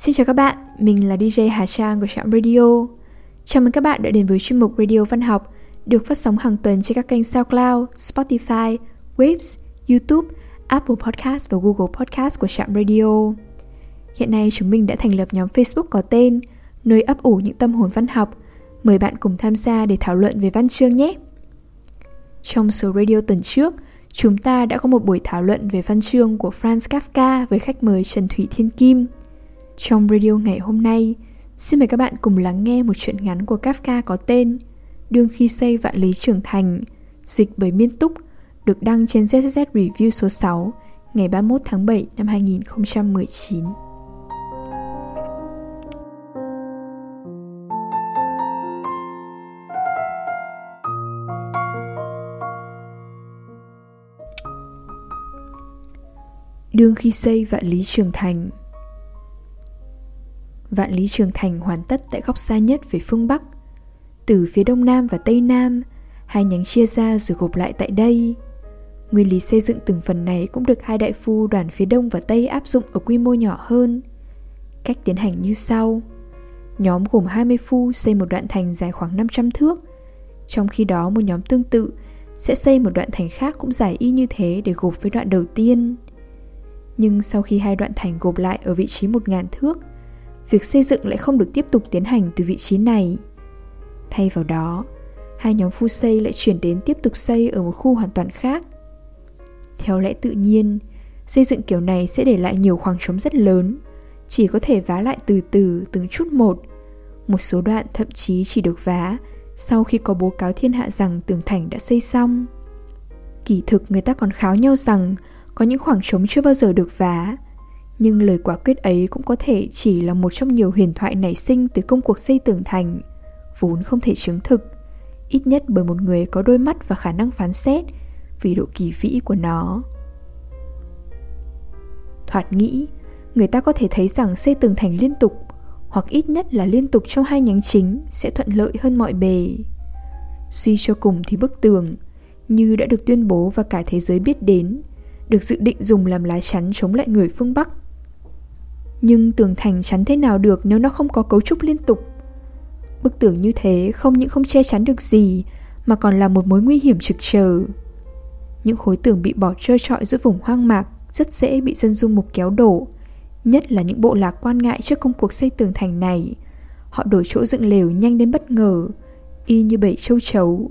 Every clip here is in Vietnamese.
Xin chào các bạn, mình là DJ Hà Trang của Trạm Radio. Chào mừng các bạn đã đến với chuyên mục Radio Văn học được phát sóng hàng tuần trên các kênh SoundCloud, Spotify, Waves, YouTube, Apple Podcast và Google Podcast của Trạm Radio. Hiện nay chúng mình đã thành lập nhóm Facebook có tên Nơi ấp ủ những tâm hồn văn học. Mời bạn cùng tham gia để thảo luận về văn chương nhé. Trong số radio tuần trước, chúng ta đã có một buổi thảo luận về văn chương của Franz Kafka với khách mời Trần Thủy Thiên Kim. Trong radio ngày hôm nay, xin mời các bạn cùng lắng nghe một chuyện ngắn của Kafka có tên Đương khi xây vạn lý trưởng thành, dịch bởi Miên Túc, được đăng trên ZZZ Review số 6 ngày 31 tháng 7 năm 2019. Đương khi xây vạn lý trường thành Vạn lý trường thành hoàn tất tại góc xa nhất về phương Bắc. Từ phía đông nam và tây nam Hai nhánh chia ra rồi gộp lại tại đây. Nguyên lý xây dựng từng phần này cũng được hai đại phu đoàn phía đông và tây áp dụng ở quy mô nhỏ hơn. Cách tiến hành như sau. Nhóm gồm 20 phu xây một đoạn thành dài khoảng 500 thước. Trong khi đó một nhóm tương tự sẽ xây một đoạn thành khác cũng dài y như thế để gộp với đoạn đầu tiên. Nhưng sau khi hai đoạn thành gộp lại ở vị trí 1.000 thước, việc xây dựng lại không được tiếp tục tiến hành từ vị trí này. Thay vào đó, hai nhóm phu xây lại chuyển đến tiếp tục xây ở một khu hoàn toàn khác. Theo lẽ tự nhiên, xây dựng kiểu này sẽ để lại nhiều khoảng trống rất lớn, chỉ có thể vá lại từ từ từng chút một. Một số đoạn thậm chí chỉ được vá sau khi có bố cáo thiên hạ rằng tường thành đã xây xong. Kỳ thực người ta còn kháo nhau rằng có những khoảng trống chưa bao giờ được vá. Nhưng lời quả quyết ấy cũng có thể chỉ là một trong nhiều huyền thoại nảy sinh từ công cuộc xây tường thành, vốn không thể chứng thực, ít nhất bởi một người có đôi mắt và khả năng phán xét vì độ kỳ vĩ của nó. Thoạt nghĩ, người ta có thể thấy rằng xây tường thành liên tục hoặc ít nhất là liên tục trong hai nhánh chính sẽ thuận lợi hơn mọi bề. Suy cho cùng thì bức tường, như đã được tuyên bố và cả thế giới biết đến, được dự định dùng làm lá chắn chống lại người phương Bắc. Nhưng tường thành chắn thế nào được nếu nó không có cấu trúc liên tục? Bức tường như thế không những không che chắn được gì mà còn là một mối nguy hiểm trực chờ. Những khối tường bị bỏ trơ trọi giữa vùng hoang mạc rất dễ bị dân du mục kéo đổ, nhất là những bộ lạc quan ngại trước công cuộc xây tường thành này. Họ đổi chỗ dựng lều nhanh đến bất ngờ, y như bầy châu chấu,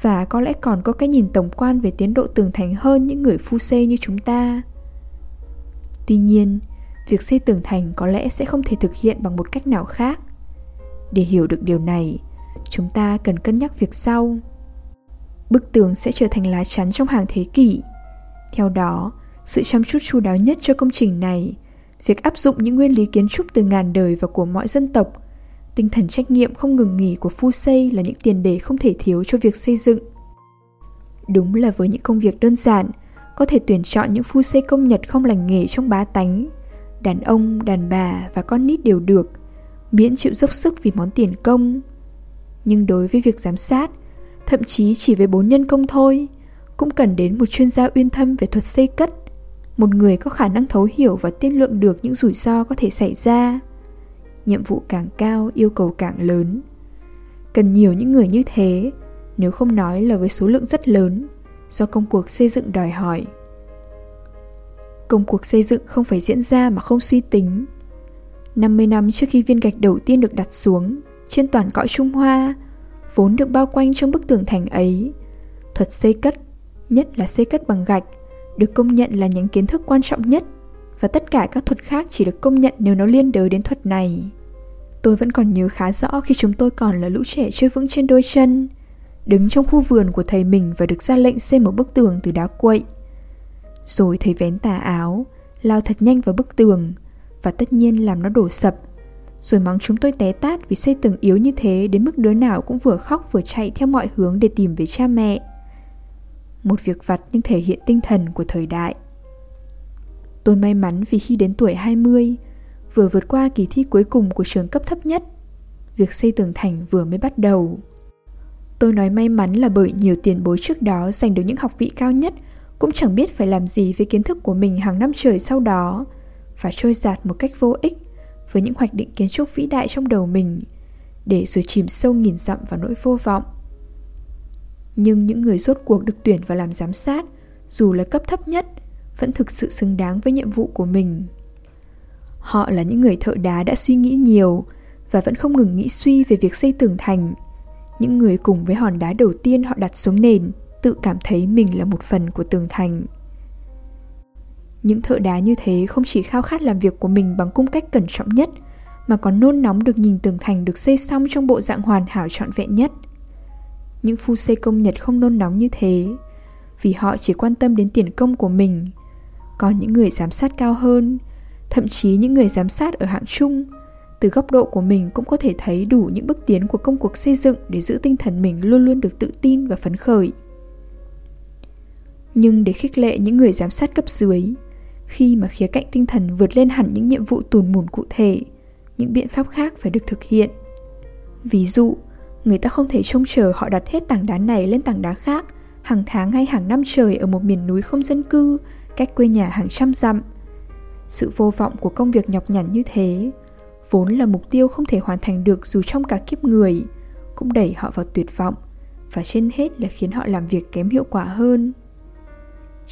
và có lẽ còn có cái nhìn tổng quan về tiến độ tường thành hơn những người phu xê như chúng ta. Tuy nhiên, việc xây tường thành có lẽ sẽ không thể thực hiện bằng một cách nào khác. Để hiểu được điều này, chúng ta cần cân nhắc việc sau. Bức tường sẽ trở thành lá chắn trong hàng thế kỷ. Theo đó, sự chăm chút chu đáo nhất cho công trình này, việc áp dụng những nguyên lý kiến trúc từ ngàn đời và của mọi dân tộc Tinh thần trách nhiệm không ngừng nghỉ của phu xây là những tiền đề không thể thiếu cho việc xây dựng. Đúng là với những công việc đơn giản, có thể tuyển chọn những phu xây công nhật không lành nghề trong bá tánh. Đàn ông, đàn bà và con nít đều được, miễn chịu dốc sức vì món tiền công. Nhưng đối với việc giám sát, thậm chí chỉ với bốn nhân công thôi, cũng cần đến một chuyên gia uyên thâm về thuật xây cất, một người có khả năng thấu hiểu và tiên lượng được những rủi ro có thể xảy ra. Nhiệm vụ càng cao yêu cầu càng lớn. Cần nhiều những người như thế nếu không nói là với số lượng rất lớn do công cuộc xây dựng đòi hỏi công cuộc xây dựng không phải diễn ra mà không suy tính 50 năm trước khi viên gạch đầu tiên được đặt xuống trên toàn cõi Trung Hoa, vốn được bao quanh trong bức tường thành ấy, thuật xây cất, nhất là xây cất bằng gạch, được công nhận là những kiến thức quan trọng nhất và tất cả các thuật khác chỉ được công nhận nếu nó liên đới đến thuật này. Tôi vẫn còn nhớ khá rõ khi chúng tôi còn là lũ trẻ chơi vững trên đôi chân, đứng trong khu vườn của thầy mình và được ra lệnh xây một bức tường từ đá quậy. Rồi thấy vén tà áo, lao thật nhanh vào bức tường và tất nhiên làm nó đổ sập. Rồi mắng chúng tôi té tát vì xây tường yếu như thế đến mức đứa nào cũng vừa khóc vừa chạy theo mọi hướng để tìm về cha mẹ. Một việc vặt nhưng thể hiện tinh thần của thời đại. Tôi may mắn vì khi đến tuổi 20, vừa vượt qua kỳ thi cuối cùng của trường cấp thấp nhất, việc xây tường thành vừa mới bắt đầu. Tôi nói may mắn là bởi nhiều tiền bối trước đó giành được những học vị cao nhất cũng chẳng biết phải làm gì với kiến thức của mình hàng năm trời sau đó và trôi giạt một cách vô ích với những hoạch định kiến trúc vĩ đại trong đầu mình, để rồi chìm sâu nghìn dặm vào nỗi vô vọng. Nhưng những người rốt cuộc được tuyển vào làm giám sát, dù là cấp thấp nhất, vẫn thực sự xứng đáng với nhiệm vụ của mình. Họ là những người thợ đá đã suy nghĩ nhiều và vẫn không ngừng nghĩ suy về việc xây tường thành. Những người cùng với hòn đá đầu tiên họ đặt xuống nền tự cảm thấy mình là một phần của tường thành. Những thợ đá như thế không chỉ khao khát làm việc của mình bằng cung cách cẩn trọng nhất, mà còn nôn nóng được nhìn tường thành được xây xong trong bộ dạng hoàn hảo trọn vẹn nhất. Những phu xây công Nhật không nôn nóng như thế, vì họ chỉ quan tâm đến tiền công của mình. Còn những người giám sát cao hơn, thậm chí những người giám sát ở hạng trung, từ góc độ của mình cũng có thể thấy đủ những bước tiến của công cuộc xây dựng để giữ tinh thần mình luôn luôn được tự tin và phấn khởi. Nhưng để khích lệ những người giám sát cấp dưới, khi mà khía cạnh tinh thần vượt lên hẳn những nhiệm vụ tùn mùn cụ thể, những biện pháp khác phải được thực hiện. Ví dụ, người ta không thể trông chờ họ đặt hết tảng đá này lên tảng đá khác hàng tháng hay hàng năm trời ở một miền núi không dân cư, cách quê nhà hàng trăm dặm. Sự vô vọng của công việc nhọc nhằn như thế, vốn là mục tiêu không thể hoàn thành được dù trong cả kiếp người, cũng đẩy họ vào tuyệt vọng và trên hết là khiến họ làm việc kém hiệu quả hơn.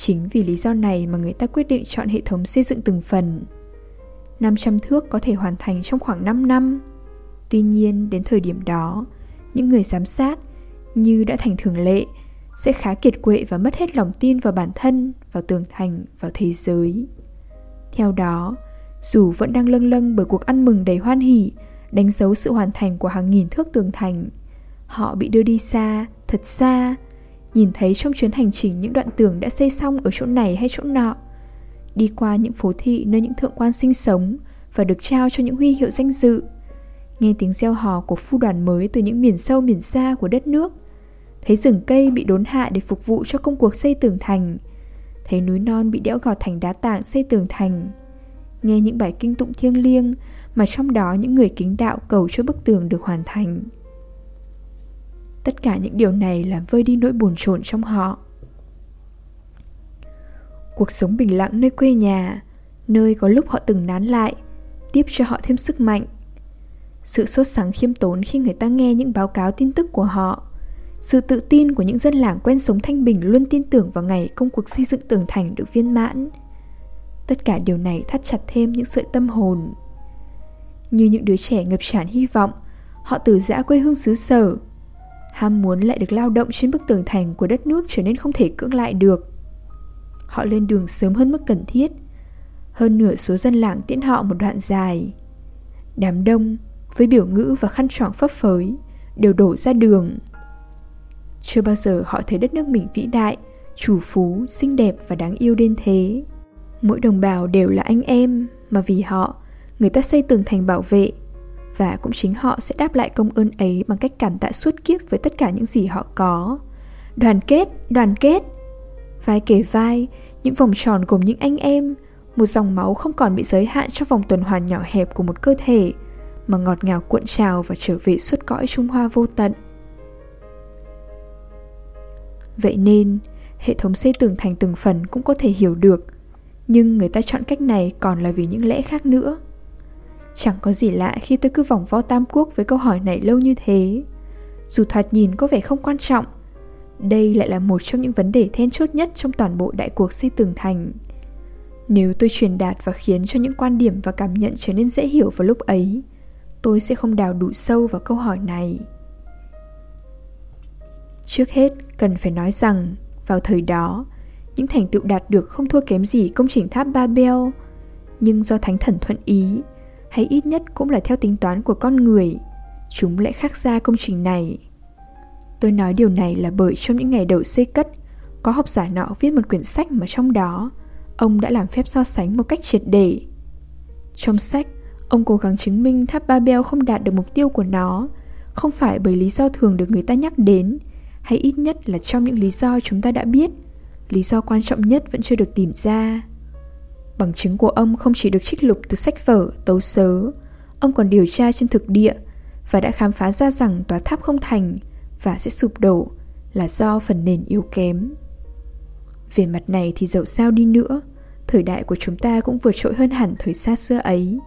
Chính vì lý do này mà người ta quyết định chọn hệ thống xây dựng từng phần. 500 thước có thể hoàn thành trong khoảng 5 năm. Tuy nhiên, đến thời điểm đó, những người giám sát, như đã thành thường lệ, sẽ khá kiệt quệ và mất hết lòng tin vào bản thân, vào tường thành, vào thế giới. Theo đó, dù vẫn đang lâng lâng bởi cuộc ăn mừng đầy hoan hỉ, đánh dấu sự hoàn thành của hàng nghìn thước tường thành, họ bị đưa đi xa, thật xa, nhìn thấy trong chuyến hành trình những đoạn tường đã xây xong ở chỗ này hay chỗ nọ, đi qua những phố thị nơi những thượng quan sinh sống và được trao cho những huy hiệu danh dự, nghe tiếng reo hò của phu đoàn mới từ những miền sâu miền xa của đất nước, thấy rừng cây bị đốn hạ để phục vụ cho công cuộc xây tường thành, thấy núi non bị đẽo gọt thành đá tảng xây tường thành, nghe những bài kinh tụng thiêng liêng mà trong đó những người kính đạo cầu cho bức tường được hoàn thành. Tất cả những điều này làm vơi đi nỗi buồn chồn trong họ. Cuộc sống bình lặng nơi quê nhà, nơi có lúc họ từng nán lại, tiếp cho họ thêm sức mạnh. Sự sốt sắng khiêm tốn khi người ta nghe những báo cáo tin tức của họ. Sự tự tin của những dân làng quen sống thanh bình luôn tin tưởng vào ngày công cuộc xây dựng tường thành được viên mãn. Tất cả điều này thắt chặt thêm những sợi tâm hồn. Như những đứa trẻ ngập tràn hy vọng, họ từ giã quê hương xứ sở, ham muốn lại được lao động trên bức tường thành của đất nước trở nên không thể cưỡng lại được. Họ lên đường sớm hơn mức cần thiết. Hơn nửa số dân làng tiễn họ một đoạn dài. Đám đông, với biểu ngữ và khăn choàng phấp phới, đều đổ ra đường. Chưa bao giờ họ thấy đất nước mình vĩ đại, chủ phú, xinh đẹp và đáng yêu đến thế. Mỗi đồng bào đều là anh em, mà vì họ, người ta xây tường thành bảo vệ, và cũng chính họ sẽ đáp lại công ơn ấy bằng cách cảm tạ suốt kiếp với tất cả những gì họ có. Đoàn kết, đoàn kết. Vai kể vai, những vòng tròn gồm những anh em, một dòng máu không còn bị giới hạn trong vòng tuần hoàn nhỏ hẹp của một cơ thể, mà ngọt ngào cuộn trào và trở về suốt cõi Trung Hoa vô tận. Vậy nên, hệ thống xây tường thành từng phần cũng có thể hiểu được, nhưng người ta chọn cách này còn là vì những lẽ khác nữa. Chẳng có gì lạ khi tôi cứ vòng vo tam quốc với câu hỏi này lâu như thế. Dù thoạt nhìn có vẻ không quan trọng, đây lại là một trong những vấn đề then chốt nhất trong toàn bộ đại cuộc xây tường thành. Nếu tôi truyền đạt và khiến cho những quan điểm và cảm nhận trở nên dễ hiểu vào lúc ấy, tôi sẽ không đào đủ sâu vào câu hỏi này. Trước hết, cần phải nói rằng, vào thời đó, những thành tựu đạt được không thua kém gì công trình tháp Babel, nhưng do Thánh Thần thuận ý, hay ít nhất cũng là theo tính toán của con người, chúng lại khác ra công trình này. Tôi nói điều này là bởi trong những ngày đầu xây cất, có học giả nọ viết một quyển sách mà trong đó, ông đã làm phép so sánh một cách triệt để. Trong sách, ông cố gắng chứng minh tháp Babel không đạt được mục tiêu của nó, không phải bởi lý do thường được người ta nhắc đến, hay ít nhất là trong những lý do chúng ta đã biết, lý do quan trọng nhất vẫn chưa được tìm ra. Bằng chứng của ông không chỉ được trích lục từ sách vở, tấu sớ, ông còn điều tra trên thực địa và đã khám phá ra rằng tòa tháp không thành và sẽ sụp đổ là do phần nền yếu kém. Về mặt này thì dẫu sao đi nữa, thời đại của chúng ta cũng vượt trội hơn hẳn thời xa xưa ấy.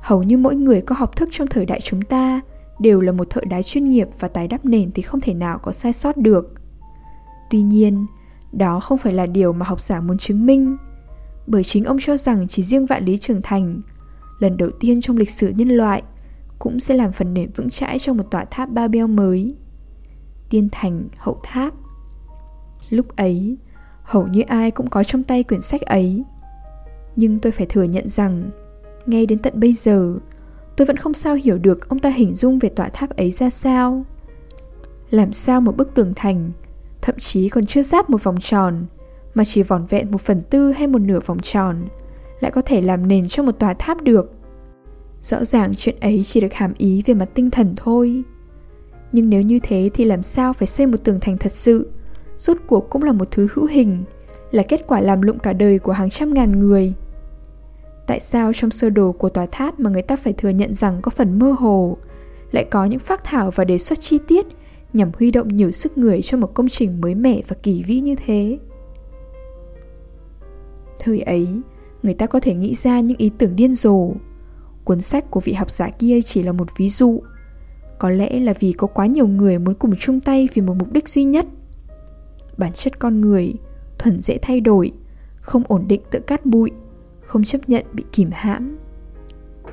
Hầu như mỗi người có học thức trong thời đại chúng ta đều là một thợ đá chuyên nghiệp và tái đắp nền thì không thể nào có sai sót được. Tuy nhiên, đó không phải là điều mà học giả muốn chứng minh, bởi chính ông cho rằng chỉ riêng vạn lý trưởng thành, lần đầu tiên trong lịch sử nhân loại, cũng sẽ làm phần nền vững chãi cho một tòa tháp Babel mới. Tiên thành hậu tháp. Lúc ấy, hầu như ai cũng có trong tay quyển sách ấy. Nhưng tôi phải thừa nhận rằng, ngay đến tận bây giờ, tôi vẫn không sao hiểu được ông ta hình dung về tòa tháp ấy ra sao. Làm sao một bức tường thành, thậm chí còn chưa giáp một vòng tròn, mà chỉ vỏn vẹn một phần tư hay một nửa vòng tròn, lại có thể làm nền cho một tòa tháp được. Rõ ràng chuyện ấy chỉ được hàm ý về mặt tinh thần thôi. Nhưng nếu như thế thì làm sao phải xây một tường thành thật sự, rốt cuộc cũng là một thứ hữu hình, là kết quả làm lụng cả đời của hàng trăm ngàn người. Tại sao trong sơ đồ của tòa tháp mà người ta phải thừa nhận rằng có phần mơ hồ, lại có những phác thảo và đề xuất chi tiết nhằm huy động nhiều sức người cho một công trình mới mẻ và kỳ vĩ như thế? Thời ấy, người ta có thể nghĩ ra những ý tưởng điên rồ. Cuốn sách của vị học giả kia chỉ là một ví dụ. Có lẽ là vì có quá nhiều người muốn cùng chung tay vì một mục đích duy nhất. Bản chất con người, thuần dễ thay đổi, không ổn định tự cát bụi, không chấp nhận bị kìm hãm.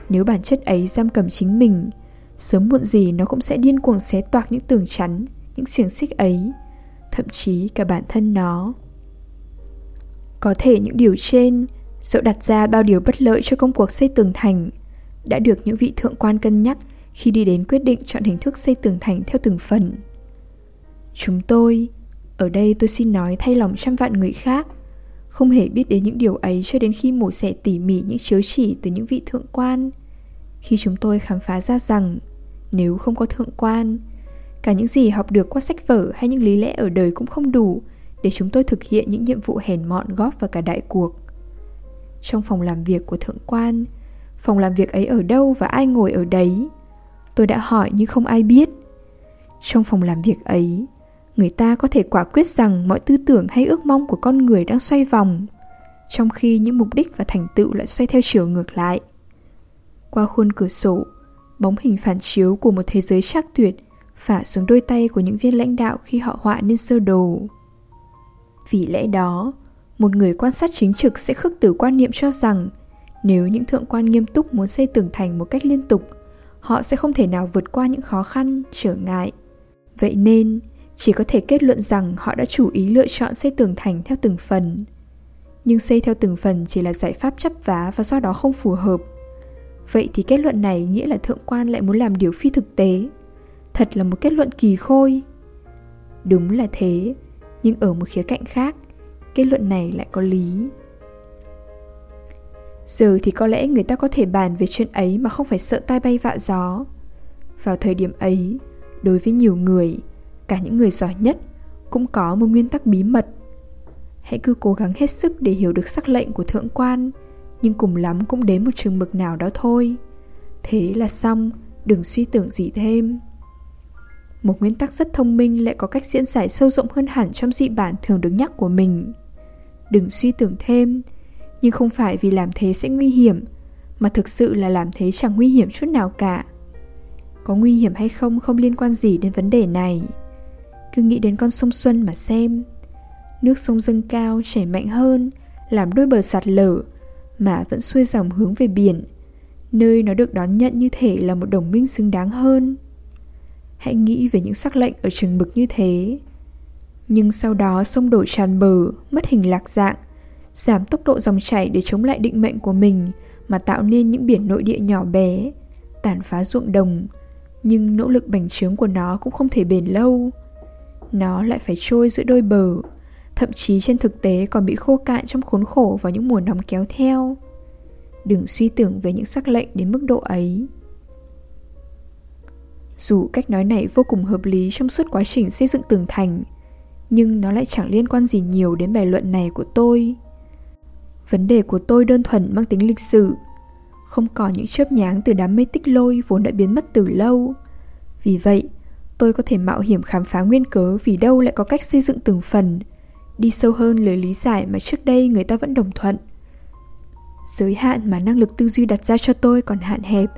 Nếu bản chất ấy giam cầm chính mình, sớm muộn gì nó cũng sẽ điên cuồng xé toạc những tường chắn, những xiềng xích ấy, thậm chí cả bản thân nó. Có thể những điều trên, dẫu đặt ra bao điều bất lợi cho công cuộc xây tường thành, đã được những vị thượng quan cân nhắc khi đi đến quyết định chọn hình thức xây tường thành theo từng phần. Chúng tôi, ở đây tôi xin nói thay lòng trăm vạn người khác, không hề biết đến những điều ấy cho đến khi mổ xẻ tỉ mỉ những chiếu chỉ từ những vị thượng quan. Khi chúng tôi khám phá ra rằng, nếu không có thượng quan, cả những gì học được qua sách vở hay những lý lẽ ở đời cũng không đủ để chúng tôi thực hiện những nhiệm vụ hèn mọn góp vào cả đại cuộc. Trong phòng làm việc của thượng quan, phòng làm việc ấy ở đâu và ai ngồi ở đấy? Tôi đã hỏi nhưng không ai biết. Trong phòng làm việc ấy, người ta có thể quả quyết rằng mọi tư tưởng hay ước mong của con người đang xoay vòng, trong khi những mục đích và thành tựu lại xoay theo chiều ngược lại. Qua khuôn cửa sổ, bóng hình phản chiếu của một thế giới chắc tuyệt phả xuống đôi tay của những viên lãnh đạo khi họ họa nên sơ đồ. Vì lẽ đó, một người quan sát chính trực sẽ khước từ quan niệm cho rằng nếu những thượng quan nghiêm túc muốn xây tường thành một cách liên tục, họ sẽ không thể nào vượt qua những khó khăn, trở ngại. Vậy nên, chỉ có thể kết luận rằng họ đã chủ ý lựa chọn xây tường thành theo từng phần. Nhưng xây theo từng phần chỉ là giải pháp chấp vá và do đó không phù hợp. Vậy thì kết luận này nghĩa là thượng quan lại muốn làm điều phi thực tế. Thật là một kết luận kỳ khôi. Đúng là thế, nhưng ở một khía cạnh khác, kết luận này lại có lý. Giờ thì có lẽ người ta có thể bàn về chuyện ấy mà không phải sợ tai bay vạ gió. Vào thời điểm ấy, đối với nhiều người, cả những người giỏi nhất cũng có một nguyên tắc bí mật. Hãy cứ cố gắng hết sức để hiểu được sắc lệnh của thượng quan, nhưng cùng lắm cũng đến một trường mực nào đó thôi. Thế là xong, đừng suy tưởng gì thêm một nguyên tắc rất thông minh lại có cách diễn giải sâu rộng hơn hẳn trong dị bản thường được nhắc của mình. Đừng suy tưởng thêm, nhưng không phải vì làm thế sẽ nguy hiểm, mà thực sự là làm thế chẳng nguy hiểm chút nào cả. Có nguy hiểm hay không không liên quan gì đến vấn đề này. Cứ nghĩ đến con sông Xuân mà xem. Nước sông dâng cao chảy mạnh hơn, làm đôi bờ sạt lở, mà vẫn xuôi dòng hướng về biển, nơi nó được đón nhận như thể là một đồng minh xứng đáng hơn. Hãy nghĩ về những sắc lệnh ở trường mực như thế. Nhưng sau đó sông đổ tràn bờ, mất hình lạc dạng, giảm tốc độ dòng chảy để chống lại định mệnh của mình mà tạo nên những biển nội địa nhỏ bé, tàn phá ruộng đồng. Nhưng nỗ lực bành trướng của nó cũng không thể bền lâu. Nó lại phải trôi giữa đôi bờ, thậm chí trên thực tế còn bị khô cạn trong khốn khổ vào những mùa nóng kéo theo. Đừng suy tưởng về những sắc lệnh đến mức độ ấy. Dù cách nói này vô cùng hợp lý trong suốt quá trình xây dựng tường thành, nhưng nó lại chẳng liên quan gì nhiều đến bài luận này của tôi. Vấn đề của tôi đơn thuần mang tính lịch sử, không còn những chớp nháng từ đám mây tích lôi vốn đã biến mất từ lâu. Vì vậy, tôi có thể mạo hiểm khám phá nguyên cớ vì đâu lại có cách xây dựng từng phần, đi sâu hơn lời lý giải mà trước đây người ta vẫn đồng thuận. Giới hạn mà năng lực tư duy đặt ra cho tôi còn hạn hẹp,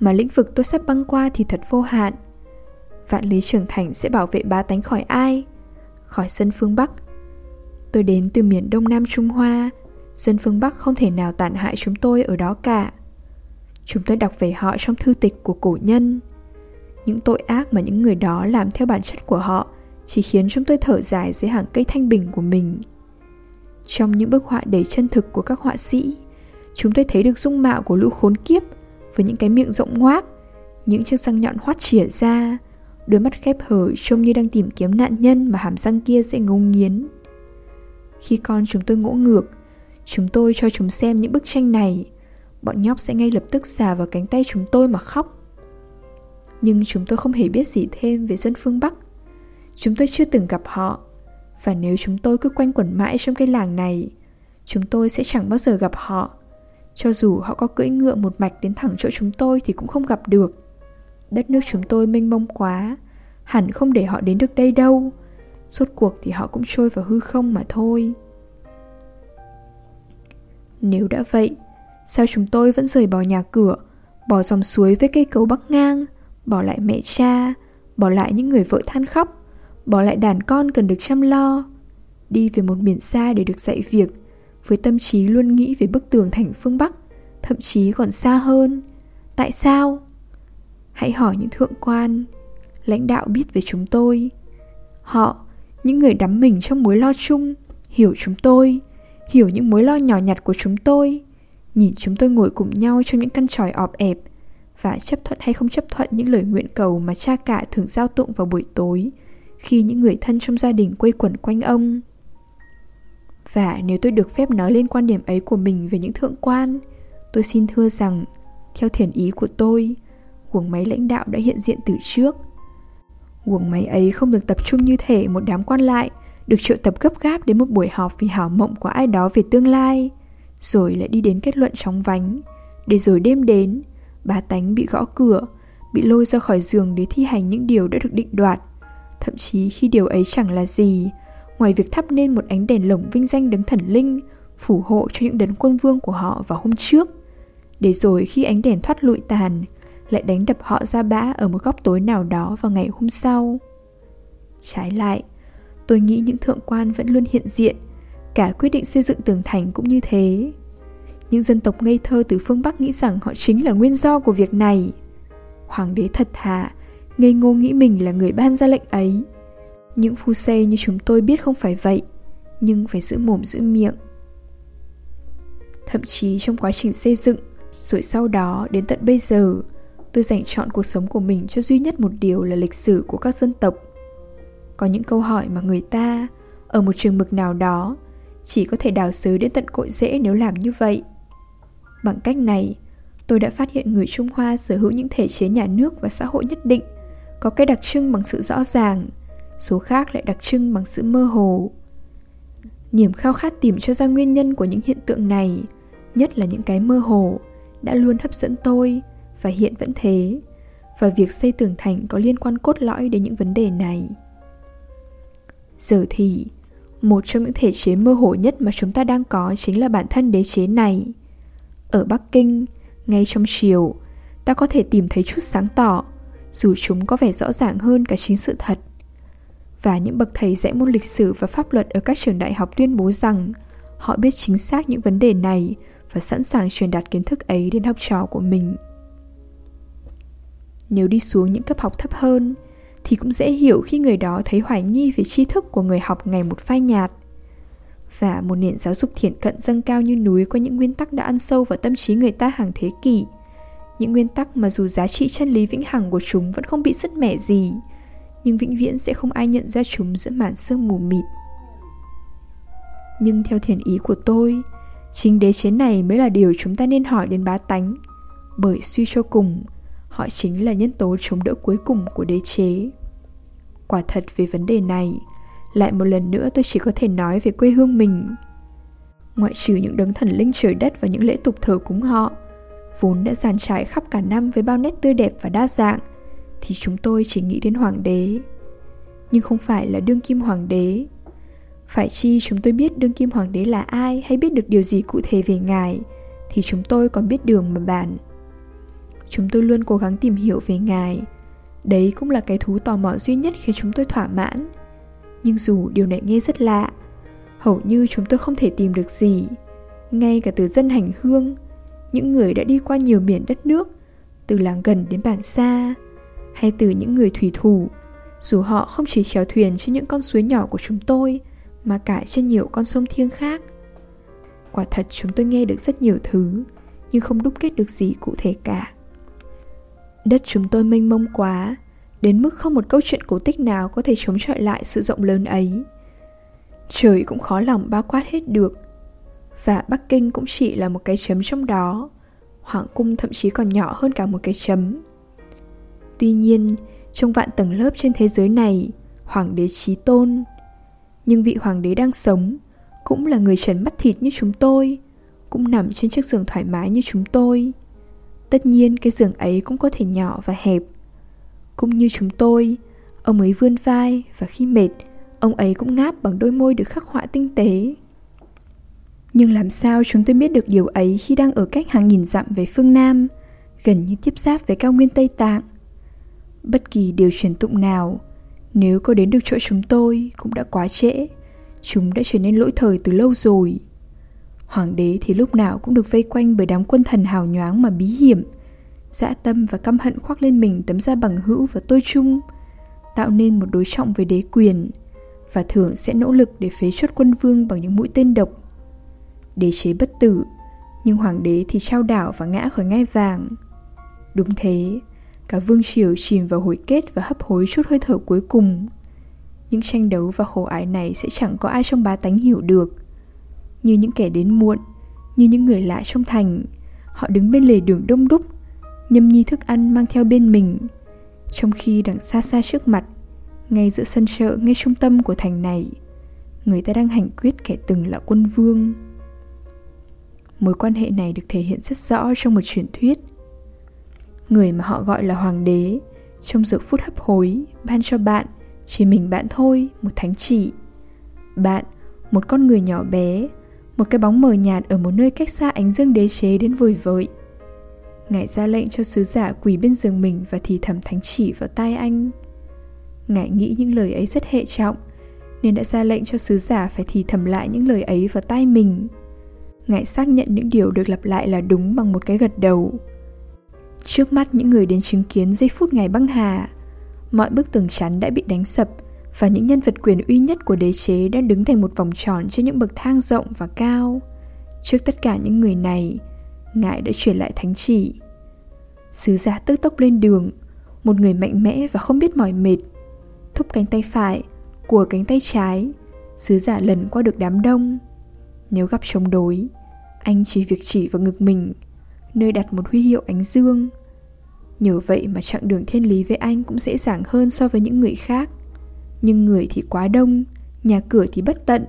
mà lĩnh vực tôi sắp băng qua thì thật vô hạn. Vạn lý trưởng thành sẽ bảo vệ ba tánh khỏi ai? Khỏi dân phương Bắc. Tôi đến từ miền Đông Nam Trung Hoa, dân phương Bắc không thể nào tàn hại chúng tôi ở đó cả. Chúng tôi đọc về họ trong thư tịch của cổ nhân. Những tội ác mà những người đó làm theo bản chất của họ chỉ khiến chúng tôi thở dài dưới hàng cây thanh bình của mình. Trong những bức họa đầy chân thực của các họa sĩ, chúng tôi thấy được dung mạo của lũ khốn kiếp với những cái miệng rộng ngoác, những chiếc răng nhọn hoắt chỉa ra, đôi mắt khép hở trông như đang tìm kiếm nạn nhân mà hàm răng kia sẽ ngấu nghiến. Khi con chúng tôi ngỗ ngược, chúng tôi cho chúng xem những bức tranh này, bọn nhóc sẽ ngay lập tức xà vào cánh tay chúng tôi mà khóc. Nhưng chúng tôi không hề biết gì thêm về dân phương Bắc. Chúng tôi chưa từng gặp họ, và nếu chúng tôi cứ quanh quẩn mãi trong cái làng này, chúng tôi sẽ chẳng bao giờ gặp họ. Cho dù họ có cưỡi ngựa một mạch đến thẳng chỗ chúng tôi thì cũng không gặp được. Đất nước chúng tôi mênh mông quá, hẳn không để họ đến được đây đâu. suốt cuộc thì họ cũng trôi vào hư không mà thôi. Nếu đã vậy, sao chúng tôi vẫn rời bỏ nhà cửa, bỏ dòng suối với cây cầu bắc ngang, bỏ lại mẹ cha, bỏ lại những người vợ than khóc, bỏ lại đàn con cần được chăm lo, đi về một miền xa để được dạy việc, với tâm trí luôn nghĩ về bức tường thành phương Bắc, thậm chí còn xa hơn. Tại sao? Hãy hỏi những thượng quan, lãnh đạo biết về chúng tôi. Họ, những người đắm mình trong mối lo chung, hiểu chúng tôi, hiểu những mối lo nhỏ nhặt của chúng tôi, nhìn chúng tôi ngồi cùng nhau trong những căn tròi ọp ẹp và chấp thuận hay không chấp thuận những lời nguyện cầu mà cha cả thường giao tụng vào buổi tối khi những người thân trong gia đình quây quẩn quanh ông. Và nếu tôi được phép nói lên quan điểm ấy của mình về những thượng quan, tôi xin thưa rằng, theo thiền ý của tôi, guồng máy lãnh đạo đã hiện diện từ trước. Guồng máy ấy không được tập trung như thể một đám quan lại được triệu tập gấp gáp đến một buổi họp vì hảo mộng của ai đó về tương lai, rồi lại đi đến kết luận chóng vánh, để rồi đêm đến, bà tánh bị gõ cửa, bị lôi ra khỏi giường để thi hành những điều đã được định đoạt, thậm chí khi điều ấy chẳng là gì, ngoài việc thắp nên một ánh đèn lồng vinh danh đấng thần linh, phù hộ cho những đấng quân vương của họ vào hôm trước, để rồi khi ánh đèn thoát lụi tàn, lại đánh đập họ ra bã ở một góc tối nào đó vào ngày hôm sau. Trái lại, tôi nghĩ những thượng quan vẫn luôn hiện diện, cả quyết định xây dựng tường thành cũng như thế. Những dân tộc ngây thơ từ phương Bắc nghĩ rằng họ chính là nguyên do của việc này. Hoàng đế thật thà, ngây ngô nghĩ mình là người ban ra lệnh ấy. Những phu xe như chúng tôi biết không phải vậy, nhưng phải giữ mồm giữ miệng. Thậm chí trong quá trình xây dựng, rồi sau đó đến tận bây giờ, tôi dành chọn cuộc sống của mình cho duy nhất một điều là lịch sử của các dân tộc. Có những câu hỏi mà người ta, ở một trường mực nào đó, chỉ có thể đào xới đến tận cội rễ nếu làm như vậy. Bằng cách này, tôi đã phát hiện người Trung Hoa sở hữu những thể chế nhà nước và xã hội nhất định, có cái đặc trưng bằng sự rõ ràng, số khác lại đặc trưng bằng sự mơ hồ. Niềm khao khát tìm cho ra nguyên nhân của những hiện tượng này, nhất là những cái mơ hồ, đã luôn hấp dẫn tôi và hiện vẫn thế, và việc xây tường thành có liên quan cốt lõi đến những vấn đề này. Giờ thì, một trong những thể chế mơ hồ nhất mà chúng ta đang có chính là bản thân đế chế này. Ở Bắc Kinh, ngay trong chiều, ta có thể tìm thấy chút sáng tỏ, dù chúng có vẻ rõ ràng hơn cả chính sự thật. Và những bậc thầy dạy môn lịch sử và pháp luật ở các trường đại học tuyên bố rằng họ biết chính xác những vấn đề này và sẵn sàng truyền đạt kiến thức ấy đến học trò của mình. Nếu đi xuống những cấp học thấp hơn, thì cũng dễ hiểu khi người đó thấy hoài nghi về tri thức của người học ngày một phai nhạt. Và một nền giáo dục thiện cận dâng cao như núi qua những nguyên tắc đã ăn sâu vào tâm trí người ta hàng thế kỷ. Những nguyên tắc mà dù giá trị chân lý vĩnh hằng của chúng vẫn không bị sứt mẻ gì, nhưng vĩnh viễn sẽ không ai nhận ra chúng giữa màn sương mù mịt. Nhưng theo thiền ý của tôi, chính đế chế này mới là điều chúng ta nên hỏi đến bá tánh, bởi suy cho cùng, họ chính là nhân tố chống đỡ cuối cùng của đế chế. Quả thật về vấn đề này, lại một lần nữa tôi chỉ có thể nói về quê hương mình. Ngoại trừ những đấng thần linh trời đất và những lễ tục thờ cúng họ, vốn đã giàn trải khắp cả năm với bao nét tươi đẹp và đa dạng, thì chúng tôi chỉ nghĩ đến hoàng đế. Nhưng không phải là đương kim hoàng đế. Phải chi chúng tôi biết đương kim hoàng đế là ai hay biết được điều gì cụ thể về ngài, thì chúng tôi còn biết đường mà bản. Chúng tôi luôn cố gắng tìm hiểu về ngài. Đấy cũng là cái thú tò mò duy nhất khiến chúng tôi thỏa mãn. Nhưng dù điều này nghe rất lạ, hầu như chúng tôi không thể tìm được gì. Ngay cả từ dân hành hương, những người đã đi qua nhiều biển đất nước, từ làng gần đến bản xa, hay từ những người thủy thủ, dù họ không chỉ chèo thuyền trên những con suối nhỏ của chúng tôi, mà cả trên nhiều con sông thiêng khác. Quả thật chúng tôi nghe được rất nhiều thứ, nhưng không đúc kết được gì cụ thể cả. Đất chúng tôi mênh mông quá, đến mức không một câu chuyện cổ tích nào có thể chống chọi lại sự rộng lớn ấy. Trời cũng khó lòng bao quát hết được, và Bắc Kinh cũng chỉ là một cái chấm trong đó. Hoàng cung thậm chí còn nhỏ hơn cả một cái chấm. Tuy nhiên, trong vạn tầng lớp trên thế giới này, hoàng đế trí tôn. Nhưng vị hoàng đế đang sống cũng là người trần mắt thịt như chúng tôi, cũng nằm trên chiếc giường thoải mái như chúng tôi. Tất nhiên cái giường ấy cũng có thể nhỏ và hẹp. Cũng như chúng tôi, ông ấy vươn vai và khi mệt, ông ấy cũng ngáp bằng đôi môi được khắc họa tinh tế. Nhưng làm sao chúng tôi biết được điều ấy khi đang ở cách hàng nghìn dặm về phương Nam, gần như tiếp giáp với cao nguyên Tây Tạng? Bất kỳ điều truyền tụng nào, nếu có đến được chỗ chúng tôi cũng đã quá trễ. Chúng đã trở nên lỗi thời từ lâu rồi. Hoàng đế thì lúc nào cũng được vây quanh bởi đám quân thần hào nhoáng mà bí hiểm, dã tâm và căm hận khoác lên mình tấm da bằng hữu và tôi chung, tạo nên một đối trọng với đế quyền, và thường sẽ nỗ lực để phế chốt quân vương bằng những mũi tên độc. Đế chế bất tử, nhưng hoàng đế thì trao đảo và ngã khỏi ngai vàng. Đúng thế, cả vương triều chìm vào hồi kết và hấp hối chút hơi thở cuối cùng. Những tranh đấu và khổ ải này sẽ chẳng có ai trong bá tánh hiểu được. Như những kẻ đến muộn, như những người lạ trong thành, họ đứng bên lề đường đông đúc, nhâm nhi thức ăn mang theo bên mình, trong khi đằng xa xa trước mặt, ngay giữa sân chợ ngay trung tâm của thành này, người ta đang hành quyết kẻ từng là quân vương. Mối quan hệ này được thể hiện rất rõ trong một truyền thuyết. Người mà họ gọi là hoàng đế, trong giờ phút hấp hối, ban cho bạn, chỉ mình bạn thôi, một thánh chỉ. Bạn, một con người nhỏ bé, một cái bóng mờ nhạt ở một nơi cách xa ánh dương đế chế đến vời vợi. Ngài ra lệnh cho sứ giả quỳ bên giường mình và thì thầm thánh chỉ vào tai anh. Ngài nghĩ những lời ấy rất hệ trọng, nên đã ra lệnh cho sứ giả phải thì thầm lại những lời ấy vào tai mình. Ngài xác nhận những điều được lặp lại là đúng bằng một cái gật đầu. Trước mắt những người đến chứng kiến giây phút ngày băng hà, mọi bức tường chắn đã bị đánh sập và những nhân vật quyền uy nhất của đế chế đã đứng thành một vòng tròn trên những bậc thang rộng và cao. Trước tất cả những người này, ngài đã truyền lại thánh chỉ. Sứ giả tức tốc lên đường, một người mạnh mẽ và không biết mỏi mệt. Thúc cánh tay phải, của cánh tay trái, sứ giả lần qua được đám đông. Nếu gặp chống đối, anh chỉ việc chỉ vào ngực mình, nơi đặt một huy hiệu ánh dương. Nhờ vậy mà chặng đường thiên lý với anh cũng dễ dàng hơn so với những người khác. Nhưng người thì quá đông, nhà cửa thì bất tận.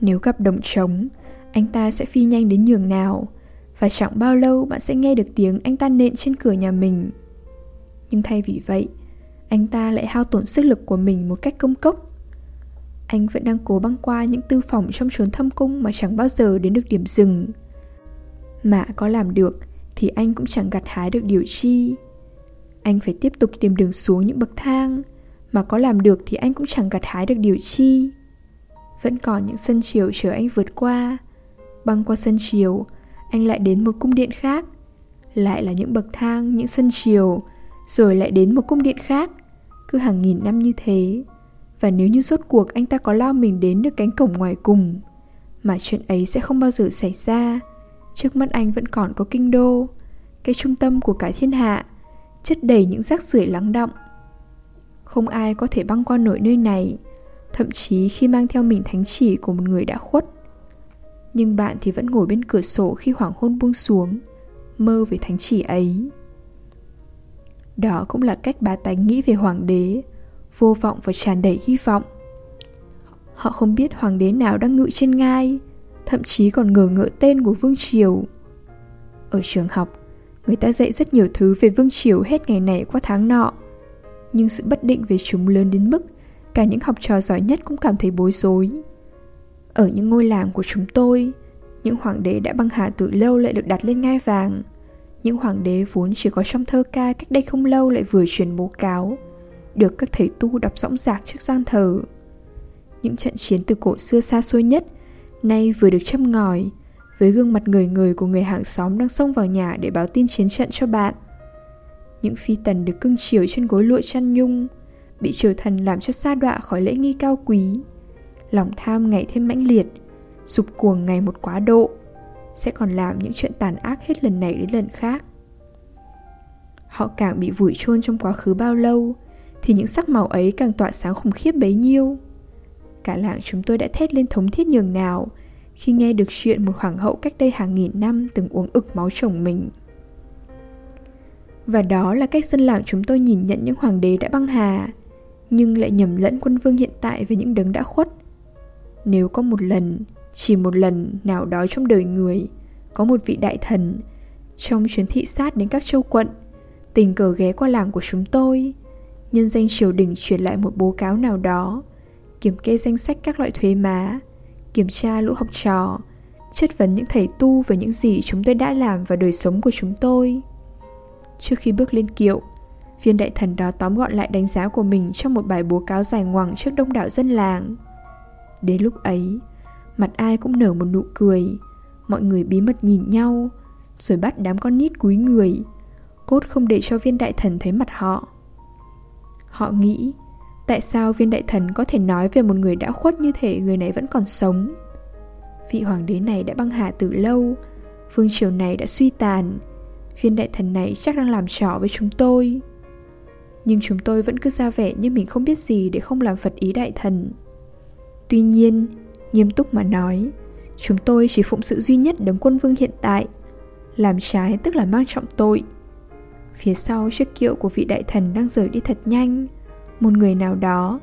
Nếu gặp đồng trống, anh ta sẽ phi nhanh đến nhường nào, và chẳng bao lâu bạn sẽ nghe được tiếng anh ta nện trên cửa nhà mình. Nhưng thay vì vậy, anh ta lại hao tổn sức lực của mình một cách công cốc. Anh vẫn đang cố băng qua những tư phòng trong chốn thâm cung mà chẳng bao giờ đến được điểm dừng. Mà có làm được thì anh cũng chẳng gặt hái được điều chi. Anh phải tiếp tục tìm đường xuống những bậc thang, mà có làm được thì anh cũng chẳng gặt hái được điều chi. Vẫn còn những sân chiều chờ anh vượt qua. Băng qua sân chiều, anh lại đến một cung điện khác. Lại là những bậc thang, những sân chiều, rồi lại đến một cung điện khác. Cứ hàng nghìn năm như thế. Và nếu như rốt cuộc anh ta có lao mình đến được cánh cổng ngoài cùng, mà chuyện ấy sẽ không bao giờ xảy ra, Trước mắt anh vẫn còn có kinh đô, Cái trung tâm của cả thiên hạ, Chất đầy những rác rưởi lắng động Không ai có thể băng qua nổi nơi này, Thậm chí khi mang theo mình thánh chỉ của một người đã khuất. Nhưng bạn thì vẫn ngồi bên cửa sổ khi hoàng hôn buông xuống, Mơ về thánh chỉ ấy. Đó cũng là cách bá tánh nghĩ về hoàng đế, Vô vọng và tràn đầy hy vọng. Họ không biết hoàng đế nào đang ngự trên ngai thậm chí còn ngờ ngợ tên của Vương Triều. Ở trường học, người ta dạy rất nhiều thứ về Vương Triều hết ngày này qua tháng nọ. Nhưng sự bất định về chúng lớn đến mức cả những học trò giỏi nhất cũng cảm thấy bối rối. Ở những ngôi làng của chúng tôi, Những hoàng đế đã băng hà từ lâu lại được đặt lên ngai vàng Những hoàng đế vốn chỉ có trong thơ ca cách đây không lâu lại vừa truyền bố cáo Được các thầy tu đọc rõng rạc trước gian thờ Những trận chiến từ cổ xưa xa xôi nhất Nay vừa được châm ngòi, Với gương mặt người người của người hàng xóm đang xông vào nhà để báo tin chiến trận cho bạn. Những phi tần được cưng chiều trên gối lụa chăn nhung, Bị triều thần làm cho xa đọa khỏi lễ nghi cao quý. Lòng tham ngày thêm mãnh liệt Dục cuồng ngày một quá độ, Sẽ còn làm những chuyện tàn ác hết lần này đến lần khác. Họ càng bị vùi chôn trong quá khứ bao lâu, Thì những sắc màu ấy càng tỏa sáng khủng khiếp bấy nhiêu. Cả làng chúng tôi đã thét lên thống thiết nhường nào. Khi nghe được chuyện một hoàng hậu cách đây hàng nghìn năm từng uống ực máu chồng mình. Và đó là cách dân làng chúng tôi nhìn nhận những hoàng đế đã băng hà, Nhưng lại nhầm lẫn quân vương hiện tại với những đấng đã khuất. Nếu có một lần, chỉ một lần nào đó trong đời người, có một vị đại thần, trong chuyến thị sát đến các châu quận, tình cờ ghé qua làng của chúng tôi, nhân danh triều đình truyền lại một báo cáo nào đó kiểm kê danh sách các loại thuế má, kiểm tra lũ học trò, chất vấn những thầy tu về những gì chúng tôi đã làm vào đời sống của chúng tôi. Trước khi bước lên kiệu, viên đại thần đó tóm gọn lại đánh giá của mình trong một bài báo cáo dài ngoằng trước đông đảo dân làng. Đến lúc ấy, Mặt ai cũng nở một nụ cười, Mọi người bí mật nhìn nhau, Rồi bắt đám con nít cúi người, Cốt không để cho viên đại thần thấy mặt họ. Họ nghĩ Tại sao viên đại thần có thể nói về một người đã khuất như thể người này vẫn còn sống Vị hoàng đế này đã băng hà từ lâu Vương triều này đã suy tàn Viên đại thần này chắc đang làm trò với chúng tôi Nhưng chúng tôi vẫn cứ ra vẻ như mình không biết gì để không làm phật ý đại thần Tuy nhiên, Nghiêm túc mà nói, chúng tôi chỉ phụng sự duy nhất đấng quân vương hiện tại. Làm trái tức là mang trọng tội. Phía sau chiếc kiệu của vị đại thần đang rời đi thật nhanh, một người nào đó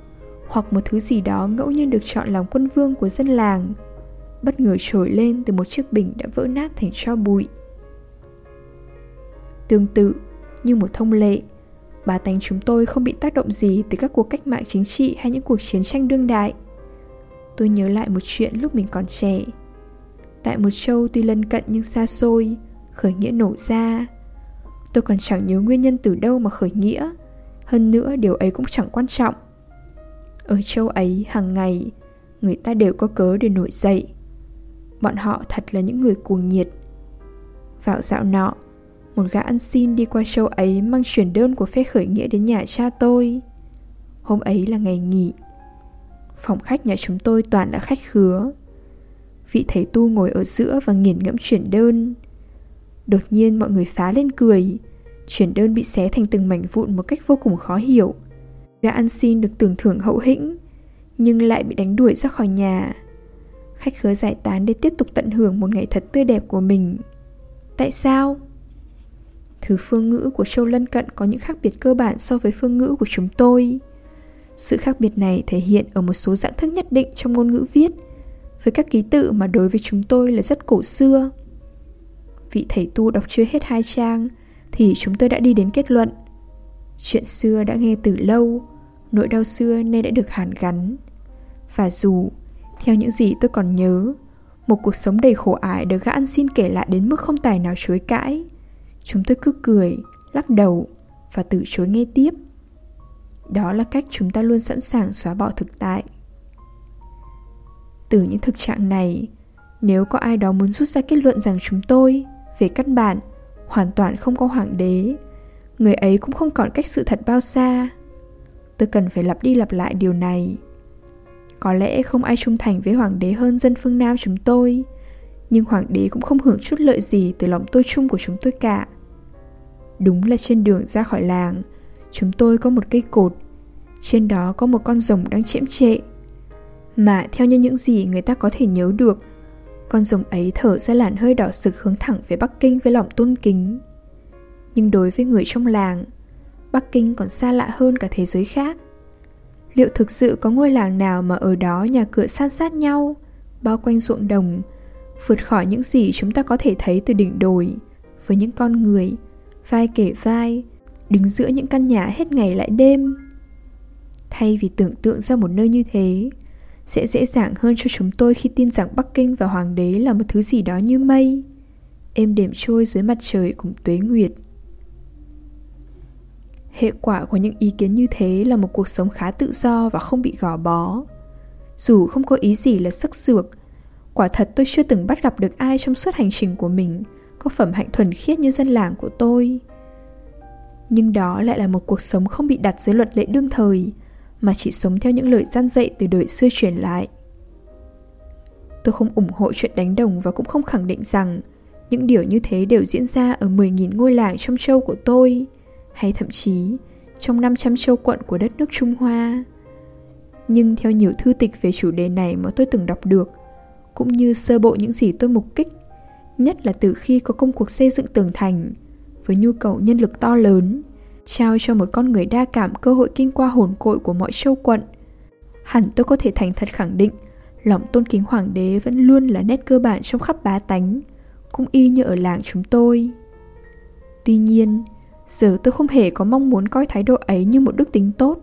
hoặc một thứ gì đó ngẫu nhiên được chọn làm quân vương của dân làng. Bất ngờ trồi lên từ một chiếc bình đã vỡ nát thành tro bụi. Tương tự, như một thông lệ, bà tánh chúng tôi không bị tác động gì từ các cuộc cách mạng chính trị hay những cuộc chiến tranh đương đại. Tôi nhớ lại một chuyện lúc mình còn trẻ. Tại một châu tuy lân cận nhưng xa xôi khởi nghĩa nổ ra. Tôi còn chẳng nhớ nguyên nhân từ đâu mà khởi nghĩa hơn nữa, điều ấy cũng chẳng quan trọng. Ở châu ấy, hàng ngày, người ta đều có cớ để nổi dậy. Bọn họ thật là những người cuồng nhiệt. Vào dạo nọ, một gã ăn xin đi qua châu ấy mang chuyển đơn của phe khởi nghĩa đến nhà cha tôi. Hôm ấy là ngày nghỉ. Phòng khách nhà chúng tôi toàn là khách khứa. Vị thầy tu ngồi ở giữa và nghiền ngẫm chuyển đơn. Đột nhiên mọi người phá lên cười. Chuyển đơn bị xé thành từng mảnh vụn một cách vô cùng khó hiểu Gã ăn xin được tưởng thưởng hậu hĩnh Nhưng lại bị đánh đuổi ra khỏi nhà Khách khứa giải tán để tiếp tục tận hưởng một ngày thật tươi đẹp của mình Tại sao? Thứ phương ngữ của châu lân cận có những khác biệt cơ bản so với phương ngữ của chúng tôi sự khác biệt này thể hiện ở một số dạng thức nhất định trong ngôn ngữ viết, với các ký tự mà đối với chúng tôi là rất cổ xưa. Vị thầy tu đọc chưa hết hai trang thì chúng tôi đã đi đến kết luận. Chuyện xưa đã nghe từ lâu, nỗi đau xưa nay đã được hàn gắn. Và dù, theo những gì tôi còn nhớ, một cuộc sống đầy khổ ải được gã ăn xin kể lại đến mức không tài nào chối cãi. Chúng tôi cứ cười, lắc đầu và từ chối nghe tiếp đó là cách chúng ta luôn sẵn sàng xóa bỏ thực tại từ những thực trạng này nếu có ai đó muốn rút ra kết luận rằng chúng tôi về căn bản hoàn toàn không có hoàng đế. Người ấy cũng không còn cách sự thật bao xa. Tôi cần phải lặp đi lặp lại điều này. Có lẽ không ai trung thành với hoàng đế hơn dân phương nam chúng tôi, nhưng hoàng đế cũng không hưởng chút lợi gì từ lòng tôi chung của chúng tôi cả. Đúng là trên đường ra khỏi làng, chúng tôi có một cây cột, trên đó có một con rồng đang chiếm trệ mà theo như những gì người ta có thể nhớ được con rồng ấy thở ra làn hơi đỏ sực hướng thẳng về bắc kinh với lòng tôn kính. Nhưng đối với người trong làng, bắc kinh còn xa lạ hơn cả thế giới khác. Liệu thực sự có ngôi làng nào mà ở đó nhà cửa san sát nhau, bao quanh ruộng đồng, vượt khỏi những gì chúng ta có thể thấy từ đỉnh đồi, với những con người, vai kể vai, đứng giữa những căn nhà hết ngày lại đêm? Thay vì tưởng tượng ra một nơi như thế sẽ dễ dàng hơn cho chúng tôi khi tin rằng Bắc Kinh và Hoàng đế là một thứ gì đó như mây, êm đềm trôi dưới mặt trời cùng tuế nguyệt. Hệ quả của những ý kiến như thế là một cuộc sống khá tự do và không bị gò bó. Dù không có ý gì là sức sược, quả thật tôi chưa từng bắt gặp được ai trong suốt hành trình của mình có phẩm hạnh thuần khiết như dân làng của tôi. Nhưng đó lại là một cuộc sống không bị đặt dưới luật lệ đương thời, mà chỉ sống theo những lời gian dạy từ đời xưa truyền lại. Tôi không ủng hộ chuyện đánh đồng và cũng không khẳng định rằng những điều như thế đều diễn ra ở 10.000 ngôi làng trong châu của tôi, hay thậm chí trong 500 châu quận của đất nước Trung Hoa. Nhưng theo nhiều thư tịch về chủ đề này mà tôi từng đọc được, cũng như sơ bộ những gì tôi mục kích, nhất là từ khi có công cuộc xây dựng tường thành, với nhu cầu nhân lực to lớn, trao cho một con người đa cảm cơ hội kinh qua hồn cội của mọi châu quận. Hẳn tôi có thể thành thật khẳng định, lòng tôn kính hoàng đế vẫn luôn là nét cơ bản trong khắp bá tánh, cũng y như ở làng chúng tôi. Tuy nhiên, giờ tôi không hề có mong muốn coi thái độ ấy như một đức tính tốt.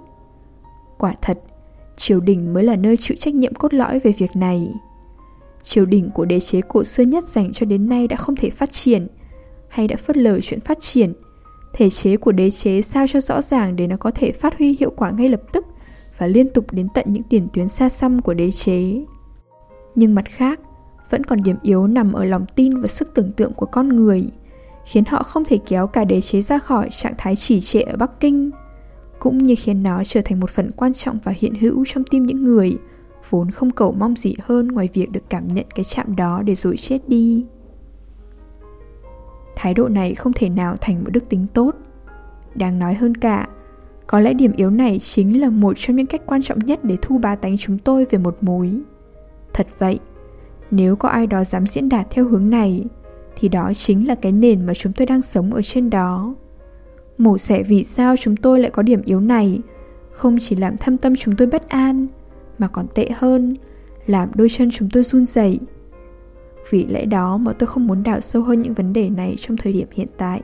Quả thật, triều đình mới là nơi chịu trách nhiệm cốt lõi về việc này. Triều đình của đế chế cổ xưa nhất dành cho đến nay đã không thể phát triển, hay đã phớt lờ chuyện phát triển. Thể chế của đế chế sao cho rõ ràng để nó có thể phát huy hiệu quả ngay lập tức và liên tục đến tận những tiền tuyến xa xăm của đế chế. Nhưng mặt khác, vẫn còn điểm yếu nằm ở lòng tin và sức tưởng tượng của con người, khiến họ không thể kéo cả đế chế ra khỏi trạng thái trì trệ ở Bắc Kinh, cũng như khiến nó trở thành một phần quan trọng và hiện hữu trong tim những người vốn không cầu mong gì hơn ngoài việc được cảm nhận cái chạm đó để rồi chết đi. Thái độ này không thể nào thành một đức tính tốt. Đáng nói hơn cả, có lẽ điểm yếu này chính là một trong những cách quan trọng nhất để thu bá tánh chúng tôi về một mối. Thật vậy, nếu có ai đó dám diễn đạt theo hướng này, thì đó chính là cái nền mà chúng tôi đang sống ở trên đó. Mổ xẻ vì sao chúng tôi lại có điểm yếu này, không chỉ làm thâm tâm chúng tôi bất an, mà còn tệ hơn, làm đôi chân chúng tôi run rẩy. Vì lẽ đó mà tôi không muốn đào sâu hơn những vấn đề này trong thời điểm hiện tại.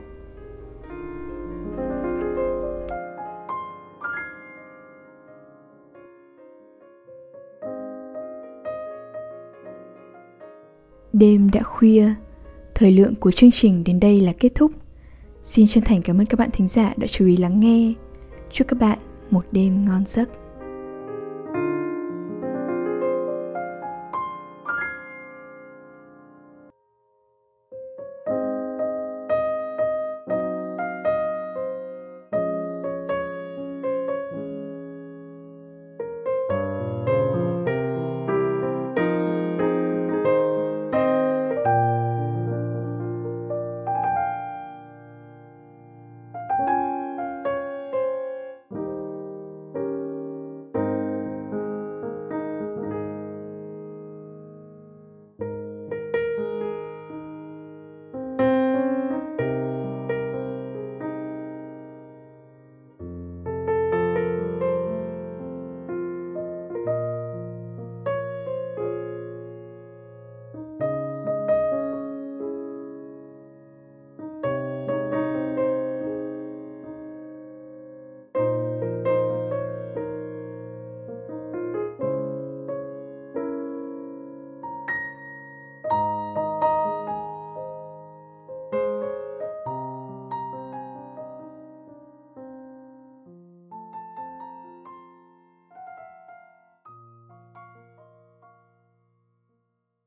Đêm đã khuya, thời lượng của chương trình đến đây là kết thúc. Xin chân thành cảm ơn các bạn thính giả đã chú ý lắng nghe. Chúc các bạn một đêm ngon giấc.